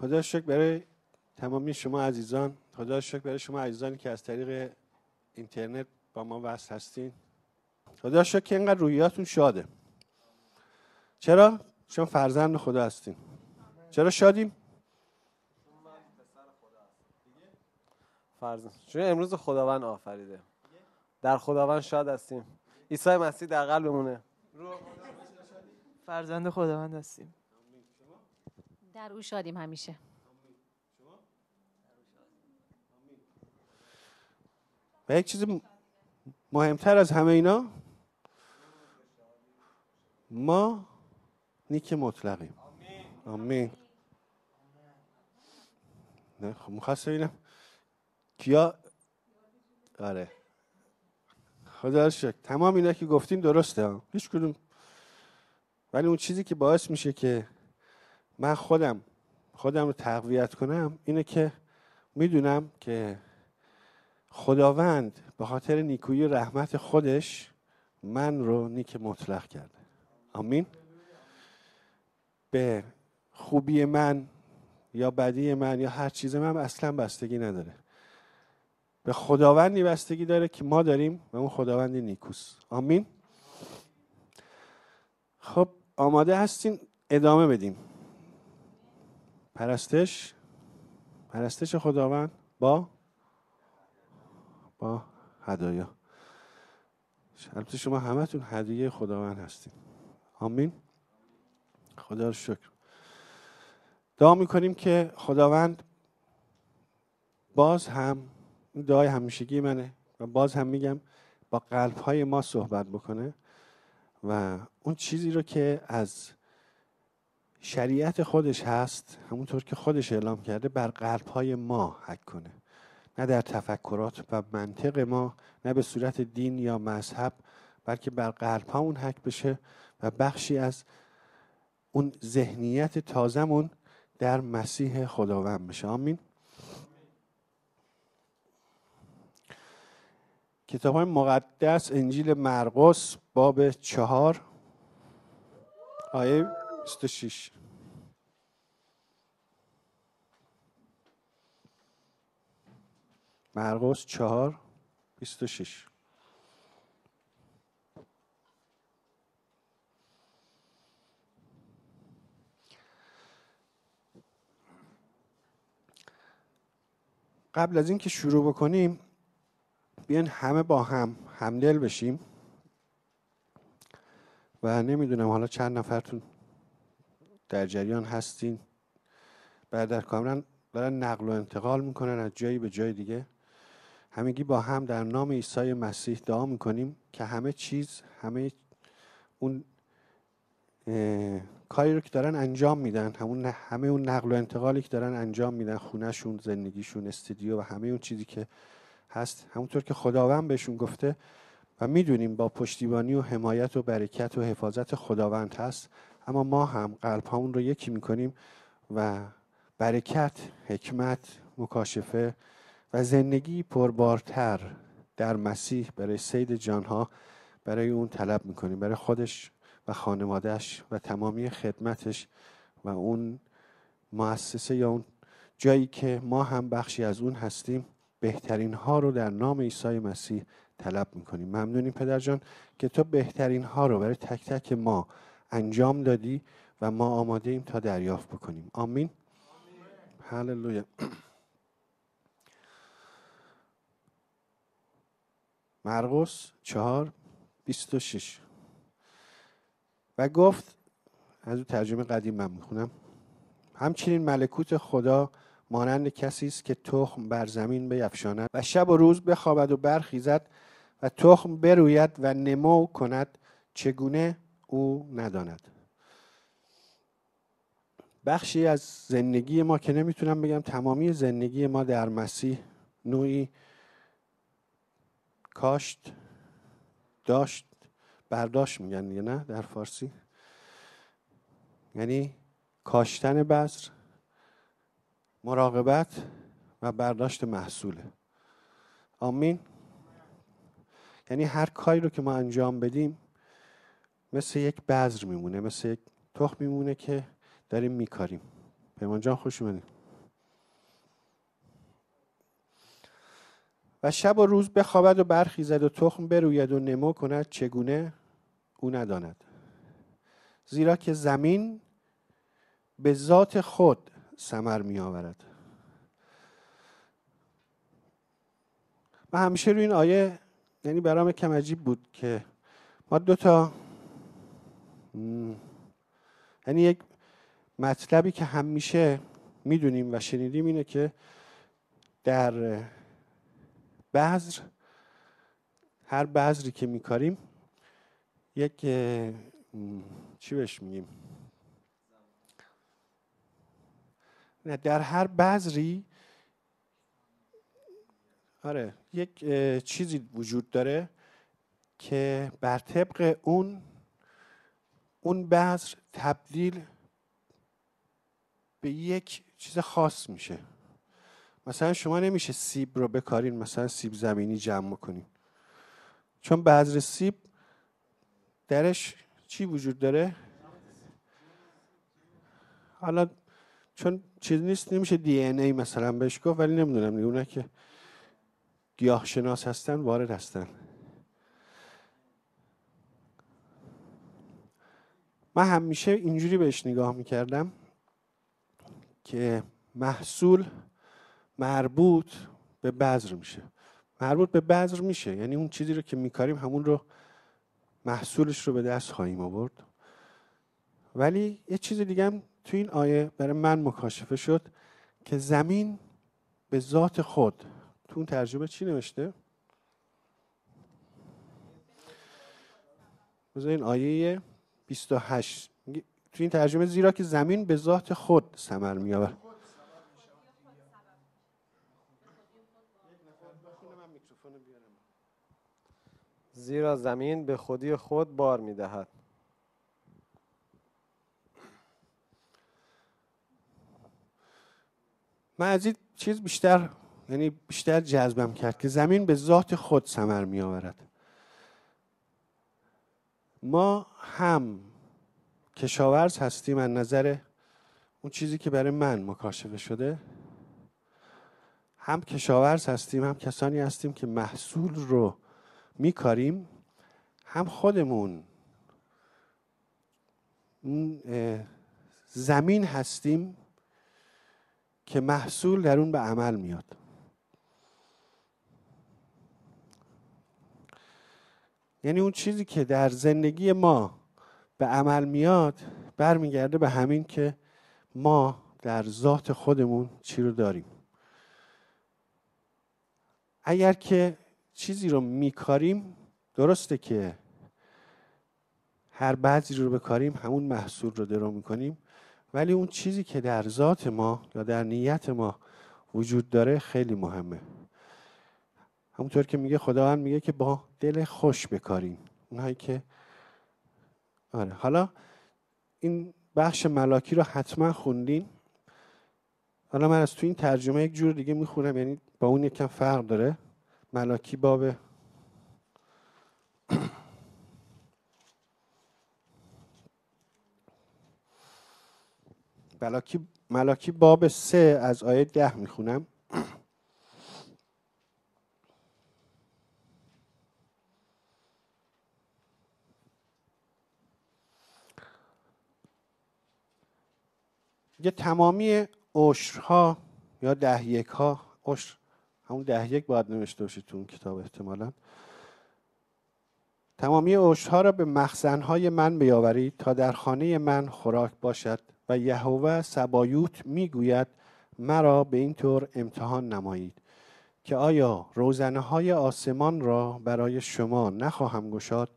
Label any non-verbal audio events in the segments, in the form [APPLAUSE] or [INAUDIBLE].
خدا شکر برای تمامی شما عزیزان. خدا شکر برای شما عزیزانی که از طریق اینترنت با ما وصل هستین. خدا شکر که اینقدر رویاتون شاده. چرا؟ شما فرزند خدا هستین. چرا شادیم؟ فرزند. چون امروز خداوند آفریده. در خداوند شاد هستیم. عیسی مسیح در قلبمونه. فرزند خداوند هستیم. در او شادیم همیشه. و یک چیز مهمتر از همه اینا ما نیک مطلقیم. آمین. نه خب می‌خواست ببینم کیا آره. خدا شکر. تمام اینا که گفتین درسته ها. هیچ کدوم. ولی اون چیزی که باعث میشه که من خودم خودم رو تقویت کنم اینه که می‌دونم که خداوند به خاطر نیکویی رحمت خودش من رو نیک مطلق کرده. آمین. به خوبی من یا بدی من یا هر چیز من اصلا بستگی نداره. به خداوندی بستگی داره که ما داریم و اون خداوندی نیکوس آمین. خب آماده هستین؟ ادامه بدیم پرستش. پرستش خداوند. با؟ با هدایا. البته شما همتون هدیه خداوند هستین. آمین. خدا رو شکر. دعا می‌کنیم که خداوند باز هم این دعای همیشگی منه و باز هم میگم با قلب های ما صحبت بکنه و اون چیزی رو که از شریعت خودش هست همونطور که خودش اعلام کرده بر قلب های ما حک کنه. نه در تفکرات و منطق ما نه به صورت دین یا مذهب بلکه بر قلب ها اون حک بشه و بخشی از اون ذهنیت تازمون در مسیح خداوند بشه. آمین. کتاب مقدس انجیل مرقس باب چهار آیه 26 مرقس چهار 26 قبل از اینکه شروع بکنیم بیان همه با هم همدل بشیم. و نمی‌دونم حالا چند نفرتون در جریان هستین. بعد در کاملا دارن نقل و انتقال می‌کنن از جایی به جای دیگه. همگی با هم در نام عیسی مسیح دعا می‌کنیم که همه چیز همه اون کاری رو که دارن انجام میدن همون همه اون نقل و انتقالی که دارن انجام میدن خونهشون زندگیشون استودیو و همه اون چیزی که هست همونطور که خداوند بهشون گفته و می‌دونیم با پشتیبانی و حمایت و برکت و حفاظت خداوند هست. اما ما هم قلب اون رو یکی می‌کنیم و برکت حکمت مکاشفه و زندگی پربارتر در مسیح برای سید جانها برای اون طلب می‌کنیم برای خودش و خانوادهش و تمامی خدمتش و اون مؤسسه یا اون جایی که ما هم بخشی از اون هستیم بهترین ها رو در نام عیسی مسیح طلب می‌کنیم. ممنونیم پدر جان که تو بهترین ها رو برای تک تک ما انجام دادی و ما آماده ایم تا دریافت بکنیم. آمین. هللویا. مرقس چهار بیست و شش. و گفت از ترجمه قدیم من می‌خونم. همچنین ملکوت خدا مانند کسی است که تخم بر زمین بیفشاند و شب و روز بخوابد و برخیزد و تخم بروید و نمو کند. چگونه؟ او نداند. بخشی از زندگی ما که نمی‌تونم بگم تمامی زندگی ما در مسیح نوعی کاشت داشت برداشت میگن دیگه نه؟ در فارسی. یعنی کاشتن بذر مراقبت و برداشت محصوله. آمین. یعنی هر کاری رو که ما انجام بدیم مثل یک بذر میمونه مثل یک تخم میمونه که داریم میکاریم. پیمان جان خوش اومدید و شب و روز بخوابد و برخیزد و تخم بروید و نمو کند چگونه او نداند. زیرا که زمین به ذات خود ثمر می آورد من همیشه روی این آیه یعنی برام کم عجیب بود که ما دو تا یعنی یک مطلبی که همیشه می‌دونیم و شنیدیم اینه که در بذر هر بذری که میکاریم یک چی بهش میگیم؟ نه در هر بذری آره یک چیزی وجود داره که بر طبق اون اون بذر تبدیل به یک چیز خاص میشه. مثلا شما نمیشه سیب رو بکارین مثلا سیب زمینی جمع کنین. چون بذر سیب درش چی وجود داره؟ حالا چون چیز نیست نمیشه دی این ای مثلا بهش گفت ولی نمی‌دونم اونه که گیاه شناس هستن وارد هستن. من همیشه اینجوری بهش نگاه می‌کردم که محصول مربوط به بذر میشه. مربوط به بذر میشه. یعنی اون چیزی رو که میکاریم همون رو محصولش رو به دست خواهیم آورد. ولی یه چیز دیگه هم تو این آیه برای من مکاشفه شد که زمین به ذات خود تو اون ترجمه چی نوشته؟ بذار این آیه 28 تو این ترجمه زیرا که زمین به ذات خود ثمر میآورد زیرا زمین به خودی خود بار می‌دهد. من از این چیز بیشتر یعنی بیشتر جذبم کرد که زمین به ذات خود ثمر می آورد ما هم کشاورز هستیم از نظر اون چیزی که برای من مکاشفه شده. هم کشاورز هستیم هم کسانی هستیم که محصول رو میکاریم هم خودمون. زمین هستیم که محصول در اون به عمل میاد. یعنی اون چیزی که در زندگی ما به عمل میاد برمیگرده به همین که ما در ذات خودمون چی رو داریم. اگر که چیزی رو میکاریم درسته که هر بعضی رو بکاریم همون محصول رو درو می‌کنیم ولی اون چیزی که در ذات ما یا در نیت ما وجود داره خیلی مهمه. همونطور که میگه خداوند میگه که با دل خوش بکاریم. اونهایی که آره حالا این بخش ملاکی رو حتما خوندین. حالا من از تو این ترجمه یک جور دیگه می‌خونم یعنی با اون یکم فرق داره. ملاکی باب ملاکی, ملاکی باب سه از آیه ده می‌خونم. یه تمامی عشرها یا ده یک ها عشر همون ده یک باید نوشته باشید تو اون کتاب احتمالا. تمامی عشرها را به مخزنهای من بیاورید تا در خانه من خوراک باشد و یهوه سبایوت می‌گوید مرا به این طور امتحان نمایید که آیا روزنه های آسمان را برای شما نخواهم گشاد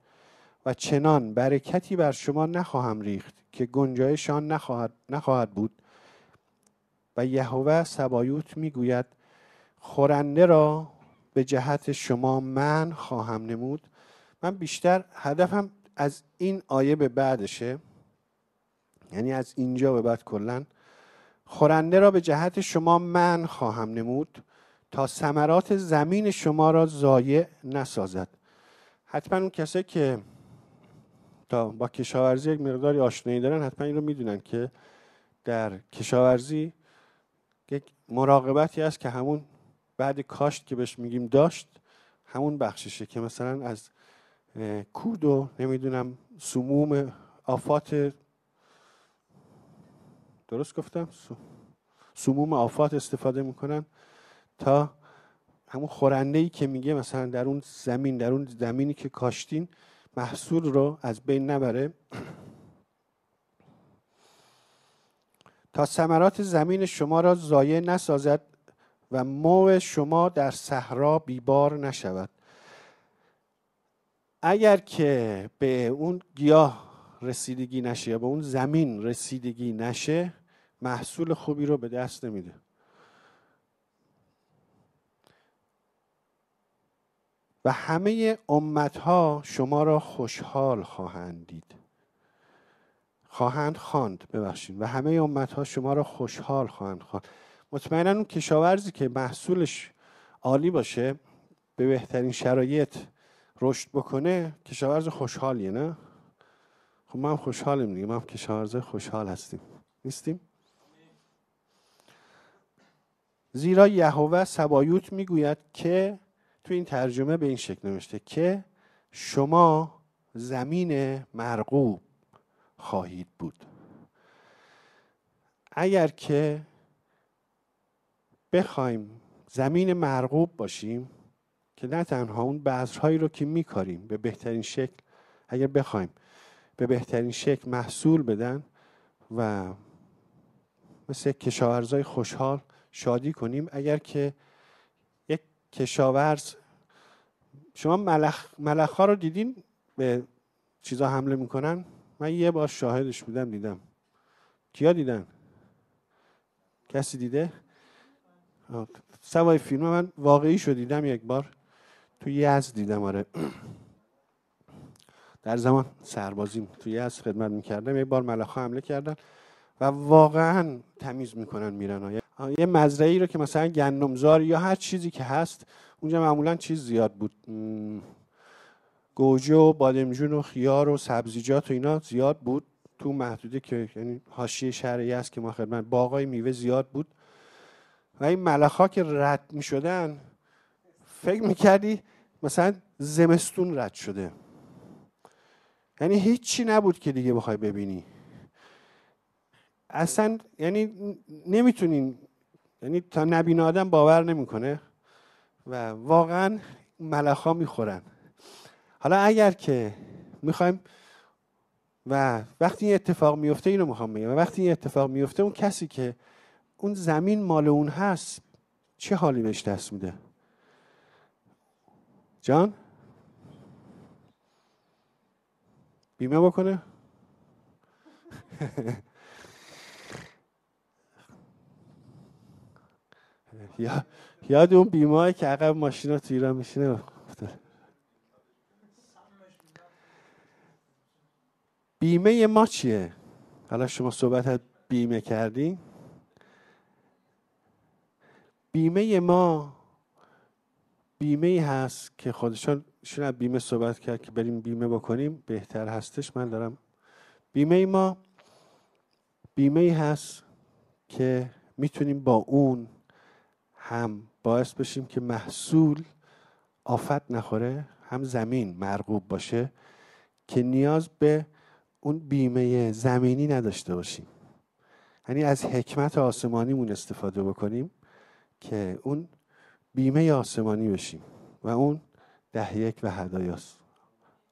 چنان برکتی بر شما نخواهم ریخت که گنجایشان نخواهد, نخواهد بود. و یهوه سبایوت می‌گوید خورنده را به جهت شما من خواهم نمود. من بیشتر هدفم از این آیه به بعدشه. یعنی از اینجا به بعد کلا. خورنده را به جهت شما من خواهم نمود تا ثمرات زمین شما را ضایع نسازد. حتما اون کسایی که تا با کشاورزی یک مقداری آشنایی دارن حتما این رو می‌دونن که در کشاورزی یک مراقبتی هست که همون بعد کاشت که بهش میگیم داشت همون بخششه که مثلا از کود و نمی‌دونم سموم آفات درست گفتم؟ سموم آفات استفاده می‌کنن تا همون خورنده ای که میگه مثلا در اون زمین در اون زمینی که کاشتین محصول رو از بین نبره. تا ثمرات زمین شما را ضایع نسازد و مو شما در صحرا بیبار نشود. اگر که به اون گیاه رسیدگی نشه یا به اون زمین رسیدگی نشه محصول خوبی رو به دست نمیده. و همه امتها شما را خوشحال خواهند دید. خواهند خواند ببخشید. و همه امتها شما را خوشحال خواهند خواند. مطمئنا اون کشاورزی که محصولش عالی باشه به بهترین شرایط رشد بکنه کشاورز خوشحالیه نه؟ خب ما هم خوشحالیم دیگه. ما هم کشاورز خوشحال هستیم. نیستیم؟ زیرا یهوه سبایوت می‌گوید که تو این ترجمه به این شکل نوشته که شما زمین مرغوب خواهید بود. اگر که بخوایم زمین مرغوب باشیم که نه تنها اون بذرهایی رو که میکاریم به بهترین شکل اگر بخوایم به بهترین شکل محصول بدن و مثل کشاورزای خوشحال شادی کنیم اگر که کشاورز. شما ملخ, ملخ ها رو دیدین؟ به چیزا حمله می‌کنن؟ من یه بار شاهدش بودم دیدم. کیا دیدن؟ کسی دیده؟ سوای فیلم من واقعی شو دیدم یک بار. تو یزد دیدم آره. در زمان سربازیم. تو یزد خدمت می‌کردم. یک بار ملخ حمله کردن و واقعا تمیز می‌کنن میرن. یه مزرعی رو که مثلا گندمزار یا هر چیزی که هست اونجا معمولا چیز زیاد بود. گوجه و بادمجون و خیار و سبزیجات و اینا زیاد بود تو محدوده که یعنی حاشیه شهری است که ما خدمت باقای میوه زیاد بود. و این ملخا که رد می شدن فکر می‌کردی مثلا زمستون رد شده. یعنی هیچی نبود که دیگه بخوای ببینی. اصلا یعنی نمی‌تونین یعنی تا نبین آدم باور نمی‌کنه و واقعا ملخا می‌خورن. حالا اگر که می‌خوایم و وقتی این اتفاق میفته اینو می‌خوام بگم و وقتی این اتفاق میفته اون کسی که اون زمین مال اون هست چه حالی بهش دست میده؟ جان؟ بیمه بکنه؟ [LAUGHS] یا یاد اون بیمه که عقب ماشینا تو ایران میشینه بیمه ما چیه؟ حالا شما صحبت بیمه کردی بیمه ما بیمه هست که خودشان شون بیمه صحبت کرد که بریم بیمه بکنیم بهتر هستش. من دارم. بیمه ما بیمه هست که می‌تونیم با اون هم باعث بشیم که محصول آفت نخوره هم زمین مرغوب باشه که نیاز به اون بیمه زمینی نداشته باشیم. یعنی از حکمت آسمانیمون استفاده بکنیم که اون بیمه آسمانی بشیم و اون ده یک و هدایاست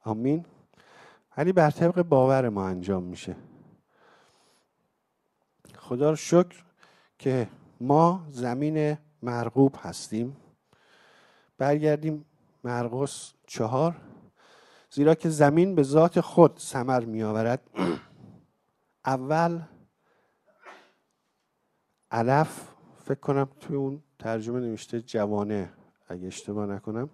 آمین. ولی بر طبق باور ما انجام میشه. خدا رو شکر که ما زمین مرغوب هستیم. برگردیم مرقس چهار. زیرا که زمین به ذات خود ثمر می آورد [CLEARS THROAT] اول علف فکر کنم توی اون ترجمه نوشته جوانه اگه اشتباه نکنم.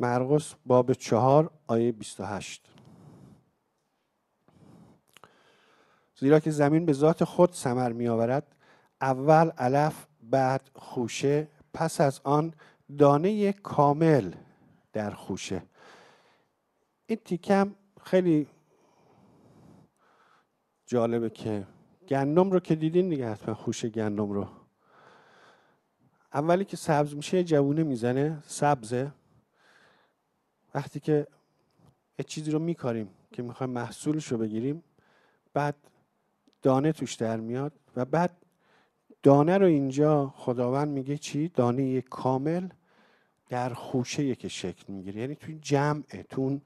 مرقس باب چهار آیه 28 زیرا که زمین به ذات خود ثمر می آورد اول علف بعد خوشه. پس از آن دانه کامل در خوشه. این تیکم خیلی جالبه که گندم رو که دیدین دیگه حتما خوش گندم رو. اولی که سبز میشه جوونه می‌زنه سبزه. وقتی که یه چیزی رو میکاریم که می‌خوایم محصولش رو بگیریم بعد دانه توش در میاد و بعد دانه رو اینجا خداوند میگه چی؟ دانه کامل در خوشه که شکل می‌گیره. یعنی توی جمعه تو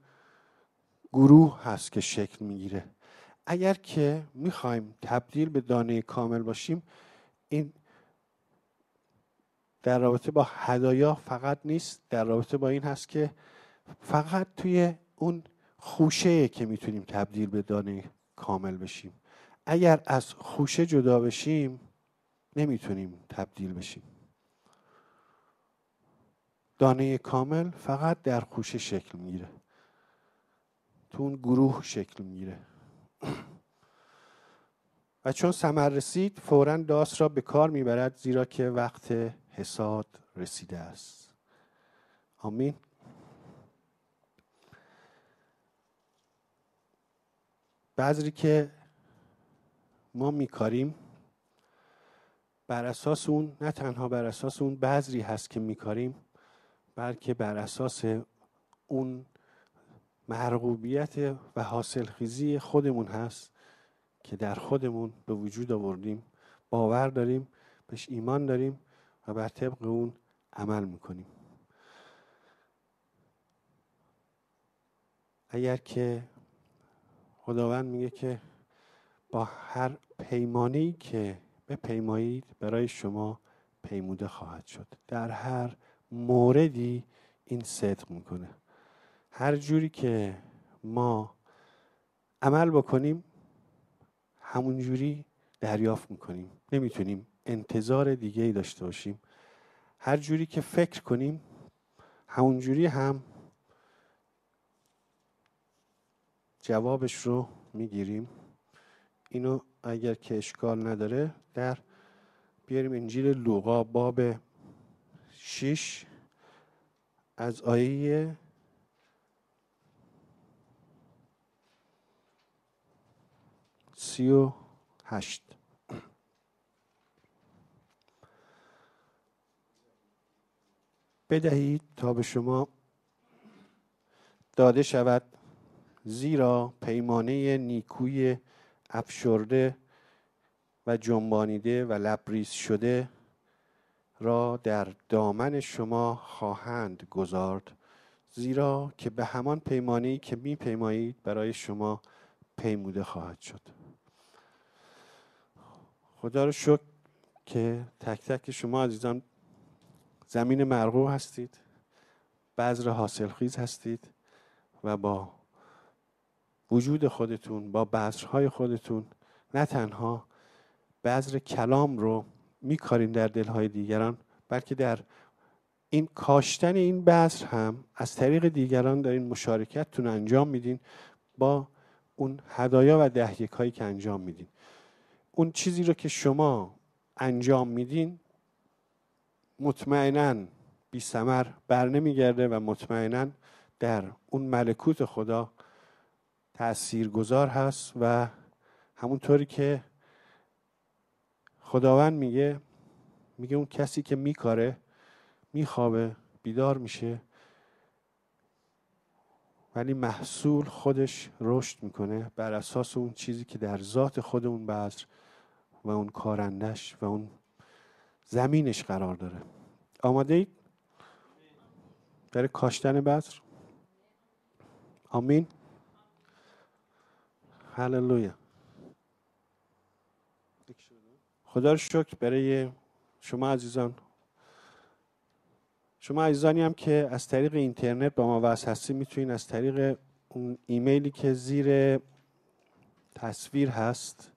گروه هست که شکل می‌گیره. اگر که می‌خوایم تبدیل به دانه کامل باشیم این در رابطه با هدایا فقط نیست در رابطه با این هست که فقط توی اون خوشه که می‌تونیم تبدیل به دانه کامل بشیم. اگر از خوشه جدا بشیم نمی‌تونیم تبدیل بشیم. دانه کامل فقط در خوشه شکل می‌گیره. تو اون گروه شکل می‌گیره. [CLEARS THROAT] و چون سمر رسید فورا داس را به کار می‌برد زیرا که وقت حساد رسیده است. آمین. بذری که ما میکاریم بر اساس اون نه تنها بر اساس اون بذری هست که میکاریم بلکه بر اساس اون مرغوبیت و حاصل خیزی خودمون هست که در خودمون به وجود آوردیم. باور داریم بهش ایمان داریم و بر طبق اون عمل می‌کنیم. اگر که خداوند میگه که با هر پیمانی که پیمایید برای شما پیموده خواهد شد. در هر موردی این صدق می‌کنه. هر جوری که ما عمل بکنیم همون جوری دریافت می‌کنیم. نمی‌تونیم انتظار دیگه ای داشته باشیم. هر جوری که فکر کنیم همون جوری هم جوابش رو می‌گیریم. اینو اگر که اشکال نداره در بیاریم انجیل لوقا باب 6 از آیه سی و هشت. بدهید تا به شما داده شود زیرا پیمانه نیکوی افشرده و جنبانیده و لبریز شده را در دامن شما خواهند گذارد زیرا که به همان پیمانی که می پیمایید برای شما پیموده خواهد شد. خدا رو شکر که تک تک شما عزیزان زمین مرغوب هستید بذر حاصلخیز هستید و با وجود خودتون با بذرهای خودتون نه تنها بذر کلام رو میکارین در دلهای دیگران بلکه در این کاشتن این بذر هم از طریق دیگران دارین مشارکتتون انجام میدین با اون هدایا و دهیک هایی که انجام میدین. اون چیزی رو که شما انجام میدین مطمئنا بی سمر بر نمیگرده و مطمئنا در اون ملکوت خدا تأثیر گذار هست و همونطوری که خداوند میگه میگه اون کسی که میکاره میخوابه بیدار میشه ولی محصول خودش رشد می‌کنه بر اساس اون چیزی که در ذات خود اون بذر و اون کارندش و اون زمینش قرار داره. آماده اید؟ برای کاشتن بذر؟ آمین. هللویا خدا رو شکر برای شما عزیزان. شما عزیزانی هم که از طریق اینترنت با ما وصل هستید می‌تونید از طریق اون ایمیلی که زیر تصویر هست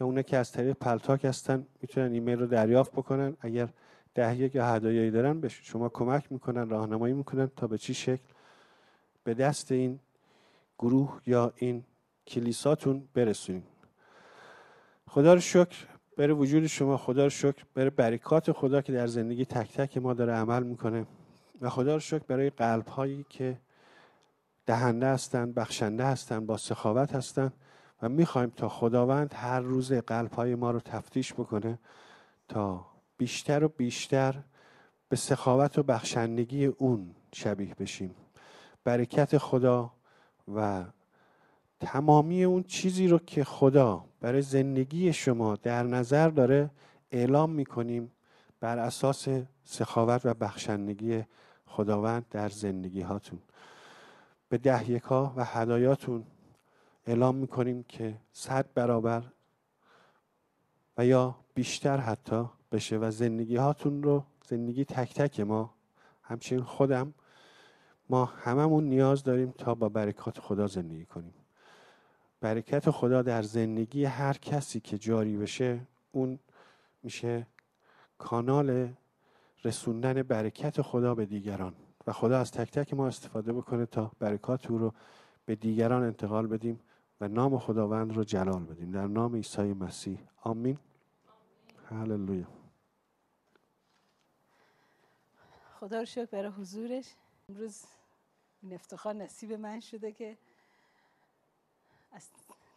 یا اونا که از طریق Paltalk هستن می‌تونن ایمیل رو دریافت بکنن. اگر ده‌یک یا هدایایی دارن به شما کمک می‌کنن راهنمایی می‌کنن تا به چی شکل؟ به دست این گروه یا این کلیساتون برسونیم. خدا رو شکر بره وجود شما خدا رو شکر بره برکات خدا که در زندگی تک تک ما داره عمل می‌کنه و خدا رو شکر برای قلب هایی که دهنده هستن بخشنده هستن با سخاوت هستن و می‌خوایم تا خداوند هر روز قلب های ما رو تفتیش بکنه تا بیشتر و بیشتر به سخاوت و بخشندگی اون شبیه بشیم. برکت خدا و تمامی اون چیزی رو که خدا برای زندگی شما در نظر داره اعلام می‌کنیم بر اساس سخاوت و بخشندگی خداوند در زندگی هاتون به دهیکا و هدایاتون اعلام می‌کنیم که صد برابر و یا بیشتر حتی بشه و زندگی هاتون رو زندگی تک تک ما همچنین خودم ما هممون نیاز داریم تا با برکات خدا زندگی کنیم. برکت خدا در زندگی هر کسی که جاری بشه اون میشه کانال رسوندن برکت خدا به دیگران. و خدا از تک تک ما استفاده بکنه تا برکات او رو به دیگران انتقال بدیم و نام خداوند رو جلال بدیم. در نام عیسی مسیح. آمین. هللویا. خدا رو شکر برای حضورش. امروز این افتخار نصیب من شده که از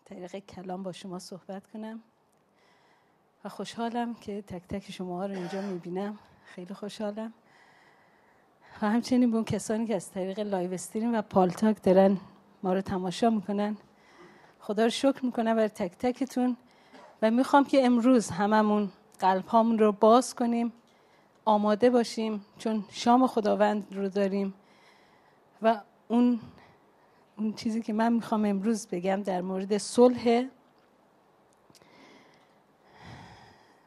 طریق کلام با شما صحبت کنم و خوشحالم که تک تک شما رو اینجا می‌بینم. خیلی خوشحالم. و همچنین به اون کسانی که از طریق live stream و Paltalk دارن ما رو تماشا می‌کنن. خدا رو شکر می‌کنم برای تک تکتون و می‌خوام که امروز هممون قلب هامون رو باز کنیم آماده باشیم چون شام خداوند رو داریم و اون اون چیزی که من می‌خوام امروز بگم در مورد صلح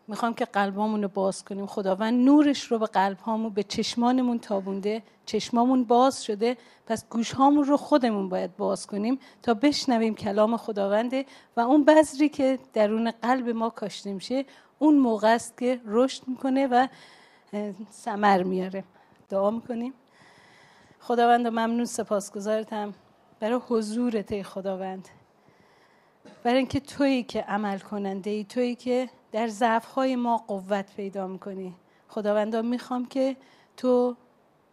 می‌خوام که قلبامون رو باز کنیم. خداوند نورش رو به قلبهامون به چشمانمون تابونده. چشمامون باز شده. پس گوشهامون رو خودمون باید باز کنیم تا بشنویم کلام خداونده و اون بذری که درون قلب ما کاشته میشه اون موقع است که رشد می‌کنه و سمر میاره. دعا می‌کنیم. خداوند و ممنون سپاسگزارتم. برای حضورت ای خداوند. برای اینکه تویی که عمل کننده ای تویی که در ضعفهای ما قوت پیدا می‌کنی. خداوندا می‌خوام که تو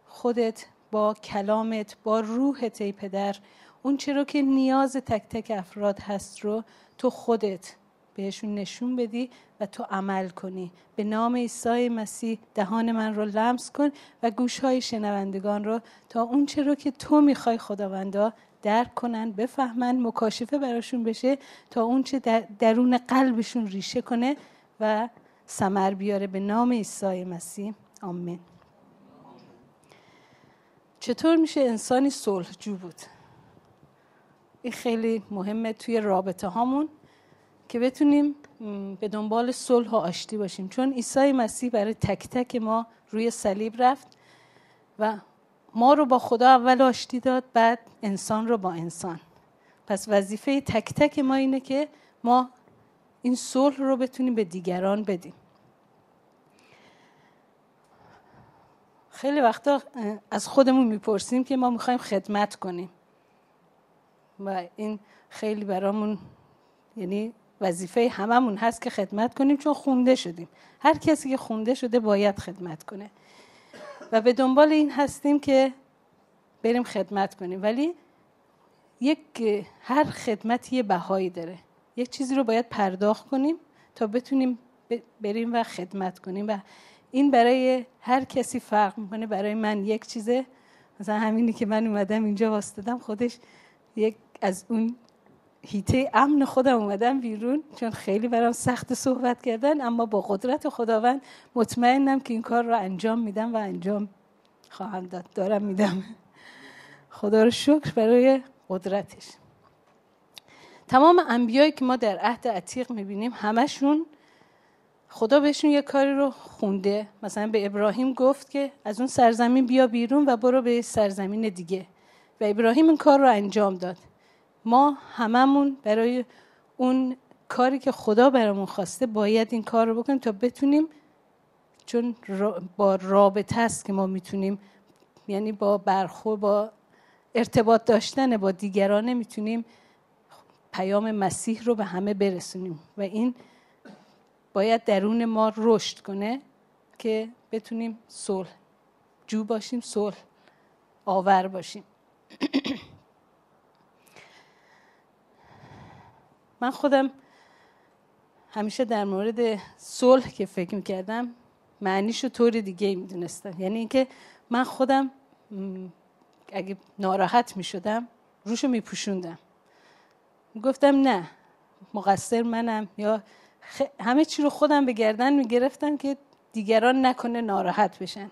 خودت با کلامت با روحت ای پدر اون چرا که نیاز تک تک افراد هست رو تو خودت بهشون نشون بدی و تو عمل کنی. به نام عیسی مسیح دهان من رو لمس کن و گوشهای شنوندگان رو تا اون چرا که تو می‌خوای خداوندا درک کنن بفهمن مکاشفه براشون بشه تا اون چه درون قلبشون ریشه کنه و سمر بیاره به نام عیسی مسیح. آمین. چطور میشه انسانی صلح جو بود؟ این خیلی مهمه توی رابطه هامون که بتونیم به دنبال صلح و آشتی باشیم. چون عیسی مسیح برای تک تک ما روی صلیب رفت و ما رو با خدا اول آشتی داد بعد انسان رو با انسان. پس وظیفه تک تک ما اینه که ما این صلح رو بتونیم به دیگران بدیم. خیلی وقتا از خودمون می‌پرسیم که ما می‌خوایم خدمت کنیم. و این خیلی برامون یعنی وظیفه هممون هست که خدمت کنیم چون خونده شدیم. هر کسی که خونده شده باید خدمت کنه. و به دنبال این هستیم که بریم خدمت کنیم. ولی یک هر خدمت یه بهایی داره. یک چیزی رو باید پرداخت کنیم تا بتونیم بریم و خدمت کنیم. و این برای هر کسی فرق می‌کنه. برای من یک چیزه. مثلا همینی که من اومدم اینجا واسطدم خودش یک از اون هیته امن خودم اومدم بیرون چون خیلی برام سخت صحبت کردن اما با قدرت خداوند مطمئنم که این کار رو انجام میدم و انجام خواهم داد. دارم میدم. خدا رو شکر برای قدرتش. تمام انبیایی که ما در عهد عتیق می‌بینیم همشون خدا بهشون یه کاری رو خونده. مثلا به ابراهیم گفت که از اون سرزمین بیا بیرون و برو به سرزمین دیگه. و ابراهیم این کار رو انجام داد. ما هممون برای اون کاری که خدا برامون خواسته باید این کار رو بکنیم تا بتونیم چون با رابطه است که ما می‌تونیم یعنی با برخور با ارتباط داشتن با دیگران می‌تونیم پیام مسیح رو به همه برسونیم. و این باید درون ما رشد کنه که بتونیم صلح جو باشیم صلح آور باشیم. [CLEARS THROAT] من خودم همیشه در مورد صلح که فکر می‌کردم معنیشو طور دیگه می‌دونستم. یعنی اینکه من خودم اگه ناراحت می‌شدم روشو میپوشوندم. گفتم نه مقصر منم یا همه چی رو خودم به گردن می‌گرفتم که دیگران نکنه ناراحت بشن.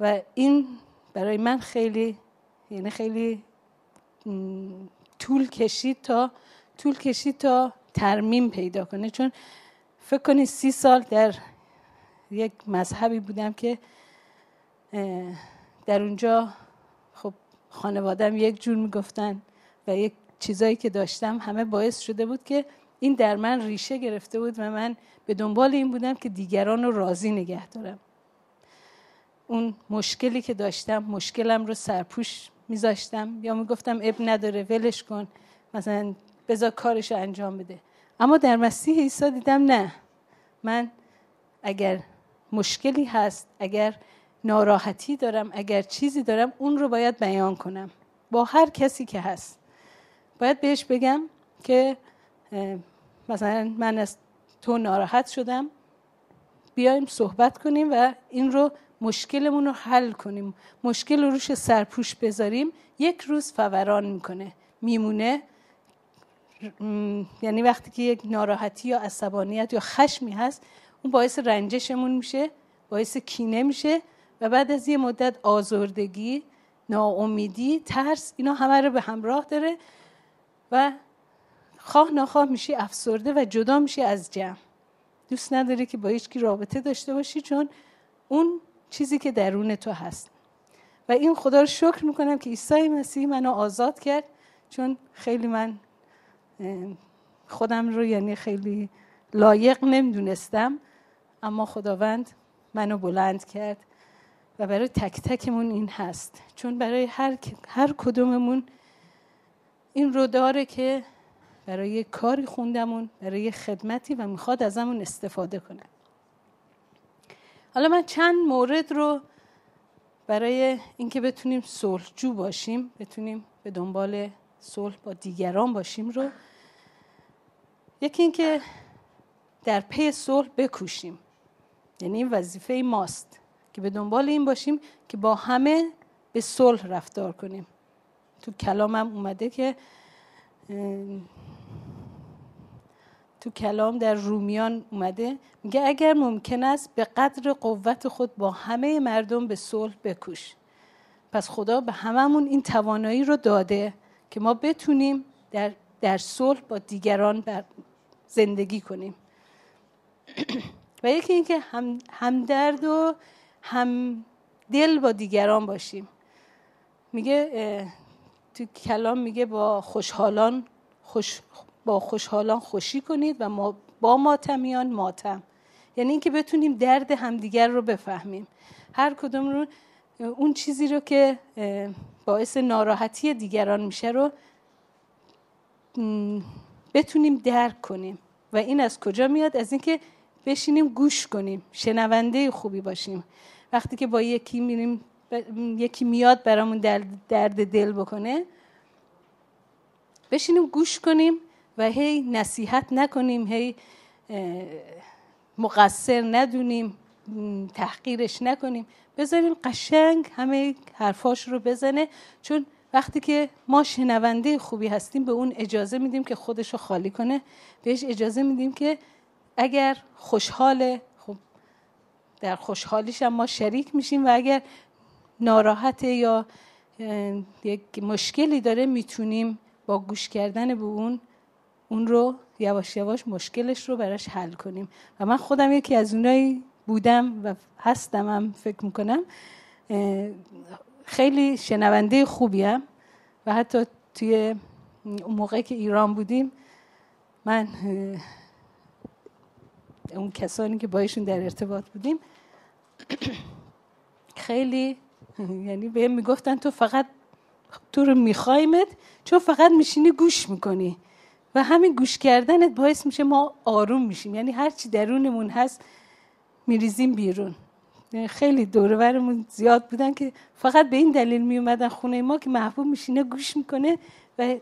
و این برای من خیلی یعنی خیلی طول کشید تا طول کشید تا ترمیم پیدا کنه. چون فکر کنید سی سال در یک مذهبی بودم که در اونجا خب خانوادم یک جور می‌گفتن و یک چیزایی که داشتم همه باعث شده بود که این در من ریشه گرفته بود و من به دنبال این بودم که دیگران رو راضی نگه دارم. اون مشکلی که داشتم مشکلم رو سرپوش میذاشتم یا می‌گفتم اب نداره ولش کن. مثلا بذار کارش انجام بده. اما در مسیح عیسی دیدم نه. من اگر مشکلی هست اگر ناراحتی دارم اگر چیزی دارم اون رو باید بیان کنم. با هر کسی که هست. باید بهش بگم که مثلا من از تو ناراحت شدم. بیایم صحبت کنیم و این رو مشکلمون رو حل کنیم. مشکل رو روش سرپوش بذاریم. یک روز فوران می‌کنه. میمونه. یعنی وقتی که یک ناراحتی یا عصبانیت یا خشمی هست اون باعث رنجشمون میشه باعث کینه میشه و بعد از یه مدت آزردگی ناامیدی ترس اینا همه رو به همراه داره و خواه ناخواه میشی افسرده و جدا میشی از جمع. دوست نداری که با هیچکی رابطه داشته باشی چون اون چیزی که درون تو هست. و این خدا رو شکر می‌کنم که عیسی مسیح منو آزاد کرد چون خیلی من خودم رو یعنی خیلی لایق نمی‌دونستم اما خداوند منو بلند کرد و برای تک تکمون این هست. چون برای هر, هر کدوممون این رو داره که برای کاری خوندمون برای خدمتی و می‌خواد ازمون استفاده کنه. حالا من چند مورد رو برای اینکه بتونیم صلحجو باشیم بتونیم به دنبال صلح با دیگران باشیم رو. یکی اینکه در پی صلح بکوشیم. یعنی این وظیفه ماست که به دنبال این باشیم که با همه به صلح رفتار کنیم. تو کلامم اومده که تو کلام در رومیان اومده میگه اگر ممکن است به قدر قوت خود با همه مردم به صلح بکوش. پس خدا به هممون این توانایی رو داده. که ما بتونیم در, در صلح با دیگران بر زندگی کنیم. [CLEARS THROAT] و یکی اینکه هم همدرد و هم دل با دیگران باشیم. میگه تو کلام میگه با خوشحالان خوش با خوشحالان خوشی کنید و ما با ماتمیان ماتم. یعنی اینکه بتونیم درد همدیگر رو بفهمیم. هر کدوم رو اون چیزی رو که باعث ناراحتی دیگران میشه رو بتونیم درک کنیم. و این از کجا میاد؟ از اینکه بشینیم گوش کنیم شنونده خوبی باشیم. وقتی که با یکی میریم یکی میاد برامون درد دل بکنه بشینیم گوش کنیم و هی نصیحت نکنیم هی مقصر ندونیم تحقیرش نکنیم. بذاریم قشنگ همه حرفاش رو بزنه. چون وقتی که ما شنونده خوبی هستیم به اون اجازه میدیم که خودش رو خالی کنه. بهش اجازه میدیم که اگر خوشحاله خب در خوشحالیش هم ما شریک میشیم و اگر ناراحته یا یک مشکلی داره می‌تونیم با گوش کردن به اون اون رو یواش یواش مشکلش رو براش حل کنیم. و من خودم یکی از اونایی بودم و هستم هم فکر می‌کنم. خیلی شنونده خوبیم و حتی توی اون موقع که ایران بودیم من اون کسانی که بایشون در ارتباط بودیم [COUGHS] خیلی یعنی بهم می‌گفتن تو فقط تو رو میخوایمت چون فقط میشینی گوش می‌کنی و همین گوش کردنت باعث میشه ما آروم میشیم. یعنی هرچی درونمون هست میریزیم بیرون. یعنی خیلی دورورمون زیاد بودن که فقط به این دلیل میومدن خونه ما که محبوب میشینه گوش می‌کنه و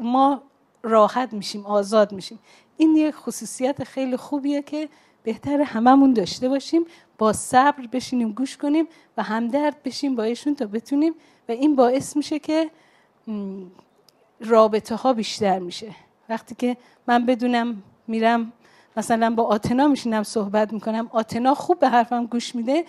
ما راحت میشیم آزاد میشیم. این یک خصوصیت خیلی خوبیه که بهتر هممون داشته باشیم با صبر بشینیم گوش کنیم و همدرد بشیم با ایشون تا بتونیم و این باعث میشه که رابطه ها بیشتر میشه. وقتی که من بدونم میرم مثلا با آتنا میشینم صحبت می‌کنم. آتنا خوب به حرفم گوش میده.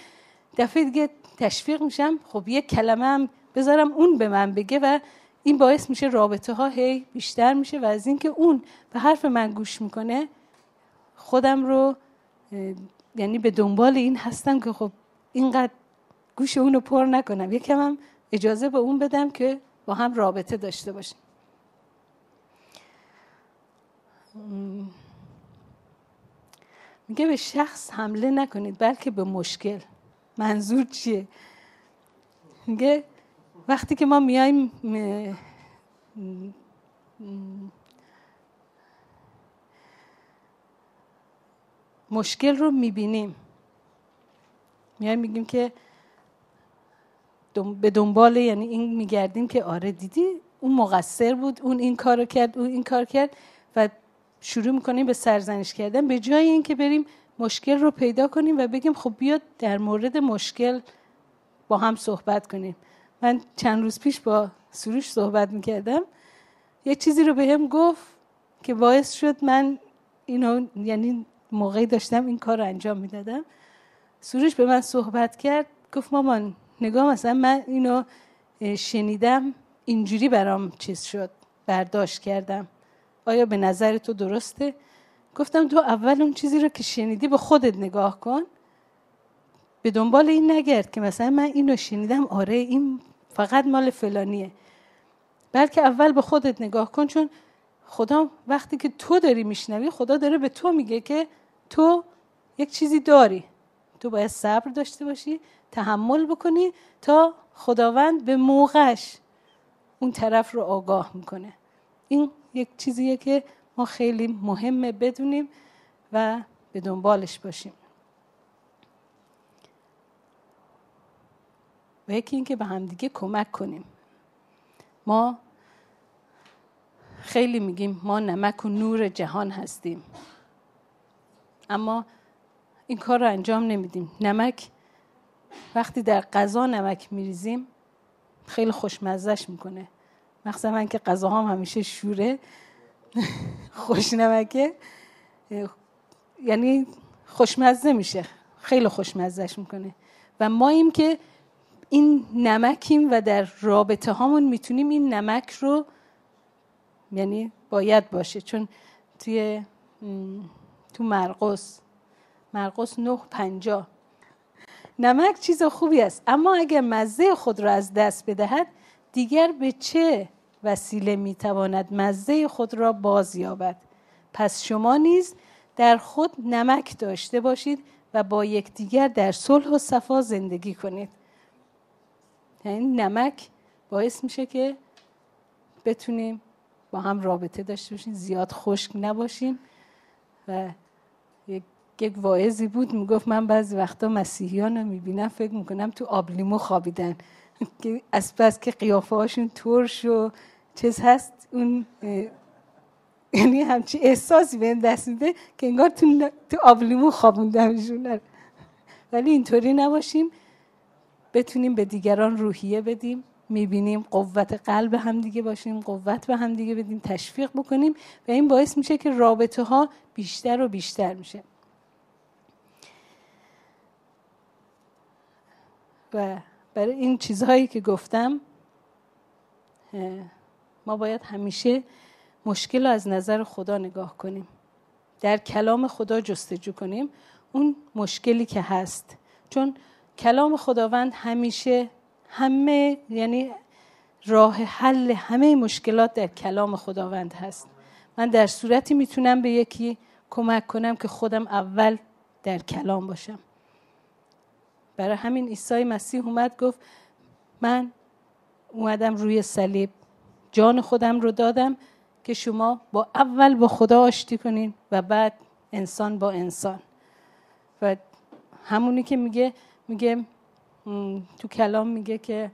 دفعه دیگه تشویق میشم. خب یه کلمه هم بذارم اون به من بگه و این باعث میشه رابطه ها هی بیشتر میشه و از اینکه اون به حرف من گوش می‌کنه خودم رو یعنی به دنبال این هستم که خب اینقدر گوش اون رو پر نکنم. یکم هم اجازه به اون بدم که با هم رابطه داشته باشیم. میگه به شخص حمله نکنید بلکه به مشکل. منظور چیه؟ میگه وقتی که ما میایم مشکل رو می‌بینیم. میایم میگیم که به دنبال یعنی این میگردیم که آره دیدی اون مقصر بود اون این کارو کرد اون این کار کرد و شروع می‌کنیم به سرزنش کردن. به جای اینکه بریم مشکل رو پیدا کنیم و بگیم خب بیاد در مورد مشکل با هم صحبت کنیم. من چند روز پیش با سروش صحبت می‌کردم. یه چیزی رو به هم گفت که باعث شد من اینو یعنی موقعی داشتم این کار رو انجام می‌دادم. سروش به من صحبت کرد. گفت مامان نگاه مثلا من اینو شنیدم اینجوری برام چیز شد برداشت کردم. آیا به نظر تو درسته؟ گفتم تو اول اون چیزی رو که شنیدی به خودت نگاه کن. به دنبال این نگرد که مثلا من اینو شنیدم آره این فقط مال فلانیه. بلکه اول به خودت نگاه کن چون خدا وقتی که تو داری میشنوی خدا داره به تو میگه که تو یک چیزی داری. تو باید صبر داشته باشی تحمل بکنی تا خداوند به موقعش اون طرف رو آگاه می‌کنه. این یک چیزیه که ما خیلی مهمه بدونیم و به دنبالش باشیم. و یکی اینکه به همدیگه کمک کنیم. ما خیلی میگیم ما نمک و نور جهان هستیم. اما این کار رو انجام نمیدیم. نمک وقتی در غذا نمک میریزیم خیلی خوشمزش می‌کنه. مخصوصا من که غذاهام همیشه شوره. خوش نمکه یعنی خوشمزه میشه. خیلی خوشمزهش می‌کنه. و ما ایم که این نمکیم و در رابطه هامون می‌تونیم این نمک رو یعنی باید باشه. چون توی تو مرقس مرقس نه پنجا. نمک چیز خوبی است. اما اگر مزه خود را از دست بدهد دیگر به چه وسیله می‌تواند مزه خود را باز یابد؟ پس شما نیز در خود نمک داشته باشید و با یکدیگر در صلح و صفا زندگی کنید. یعنی نمک باعث میشه که بتونیم با هم رابطه داشته باشیم زیاد خشک نباشیم. و یک یک واعظی بود می‌گفت من بعضی وقتا مسیحیان رو می‌بینم فکر می‌کنم تو آبلیمو خوابیدن. که از بس که قیافه هاشون ترش و چیز هست؟ اون یعنی همچی احساسی به دست میده که انگار تو, تو آبلیمو خوابوندمشون ولی اینطوری نباشیم. بتونیم به دیگران روحیه بدیم. می‌بینیم قوت قلب هم دیگه باشیم قوت به هم دیگه بدیم تشویق بکنیم. و این باعث میشه که رابطه ها بیشتر و بیشتر میشه. و برای این چیزهایی که گفتم ما باید همیشه مشکل رو از نظر خدا نگاه کنیم. در کلام خدا جستجو کنیم. اون مشکلی که هست. چون کلام خداوند همیشه همه یعنی راه حل همه مشکلات در کلام خداوند هست. من در صورتی می‌تونم به یکی کمک کنم که خودم اول در کلام باشم. برای همین عیسی مسیح اومد گفت من اومدم روی صلیب جان خودم رو دادم که شما با اول با خدا آشتی کنین و بعد انسان با انسان. و همونی که میگه میگه تو کلام میگه که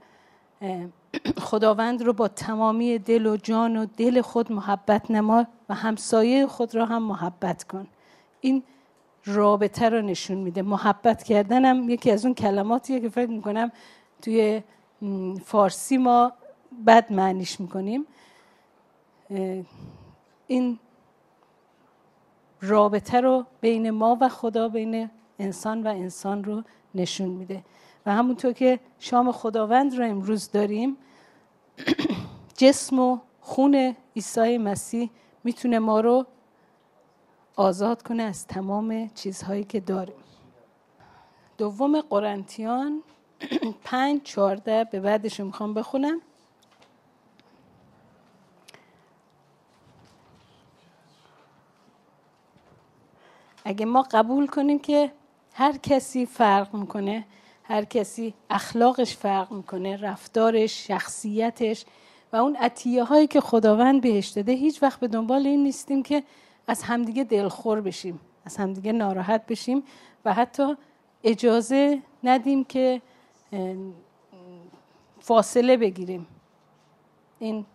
خداوند رو با تمامی دل و جان و دل خود محبت نما و همسایه خود را هم محبت کن. این رابطه رو نشون میده. محبت کردن هم یکی از اون کلماتیه که فکر می‌کنم توی فارسی ما بد معنیش می‌کنیم. این رابطه رو بین ما و خدا بین انسان و انسان رو نشون میده. و همونطور که شام خداوند رو امروز داریم [CLEARS THROAT] جسم و خون عیسی مسیح می‌تونه ما رو آزاد کنه از تمام چیزهایی که داریم دوم قرنتیان [CLEARS THROAT] پنج چارده به بعدش می‌خوام بخونم. اگه ما قبول کنیم که هر کسی فرق می‌کنه هر کسی اخلاقش فرق می‌کنه رفتارش شخصیتش و اون عطیه هایی که خداوند بهش داده هیچ وقت به دنبال این نیستیم که از همدیگه دلخور بشیم از همدیگه ناراحت بشیم و حتی اجازه ندیم که فاصله بگیریم. این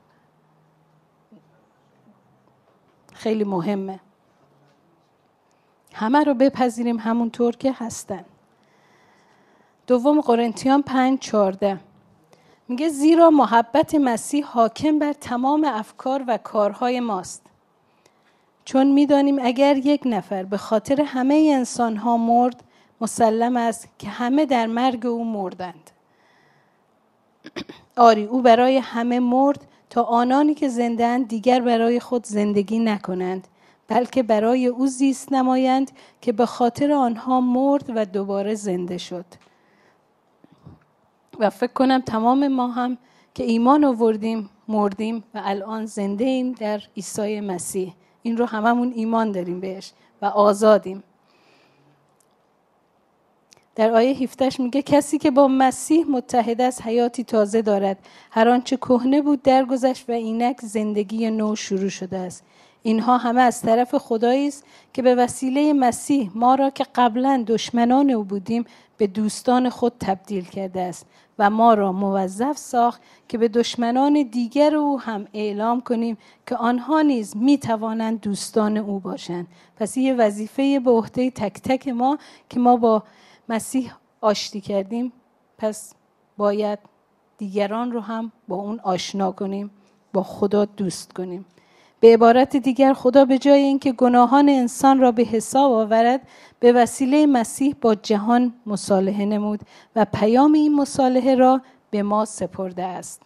خیلی مهمه. همه رو بپذیریم همونطور که هستن. دوم قرنتیان پنج چارده میگه زیرا محبت مسیح حاکم بر تمام افکار و کارهای ماست. چون می‌دانیم اگر یک نفر به خاطر همه انسان ها مرد مسلم است که همه در مرگ او مردند. آری او برای همه مرد تا آنانی که زندند دیگر برای خود زندگی نکنند بلکه برای او زیست نمایند که به خاطر آنها مرد و دوباره زنده شد. و فکر کنم تمام ما هم که ایمان آوردیم مردیم و الان زنده ایم در عیسی مسیح. این رو هممون ایمان داریم بهش و آزادیم. در آیه 17 میگه کسی که با مسیح متحد است حیاتی تازه دارد هر آنچه کهنه بود درگذشت و اینک زندگی نو شروع شده است. اینها همه از طرف خدایی است که به وسیله مسیح ما را که قبلا دشمنان او بودیم به دوستان خود تبدیل کرده است و ما را موظف ساخت که به دشمنان دیگر او هم اعلام کنیم که آنها نیز می توانند دوستان او باشند. پس یه وظیفه به عهده تک تک ما که ما با مسیح آشتی کردیم پس باید دیگران رو هم با اون آشنا کنیم با خدا دوست کنیم. به عبارت دیگر خدا به جای اینکه گناهان انسان را به حساب آورد به وسیله مسیح با جهان مصالحه نمود و پیام این مصالحه را به ما سپرده است.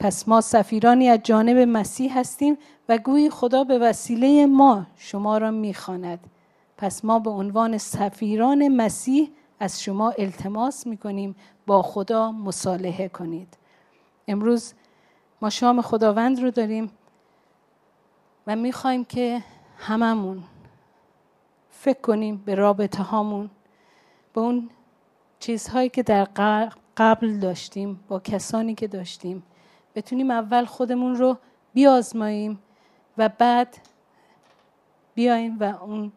پس ما سفیرانی از جانب مسیح هستیم و گویی خدا به وسیله ما شما را می‌خواند. پس ما به عنوان سفیران مسیح از شما التماس می‌کنیم با خدا مصالحه کنید. امروز ما شام خداوند رو داریم. و می‌خوایم که هممون فکر کنیم به رابطه هامون به اون چیزهایی که در قبل داشتیم با کسانی که داشتیم. بتونیم اول خودمون رو بیازماییم و بعد بیایم و اون